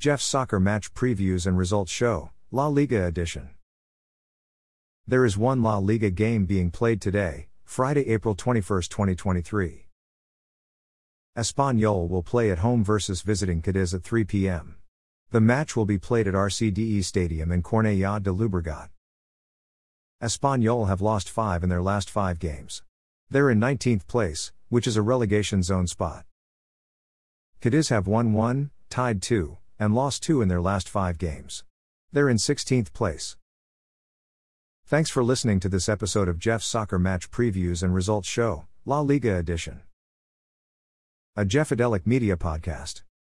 Jeff's Soccer Match Previews and Results Show, La Liga Edition. There is one La Liga game being played today, Friday, April 21, 2023. Espanyol will play at home versus visiting Cadiz at 3 p.m. The match will be played at RCDE Stadium in Cornellà de Llobregat. Espanyol have lost five in their last five games. They're in 19th place, which is a relegation zone spot. Cadiz have won 1, tied 2, and lost 2 in their last 5 games. They're in 16th place. Thanks for listening to this episode of Jeff's Soccer Match Previews and Results Show, La Liga Edition. A Jeffadelic Media Podcast.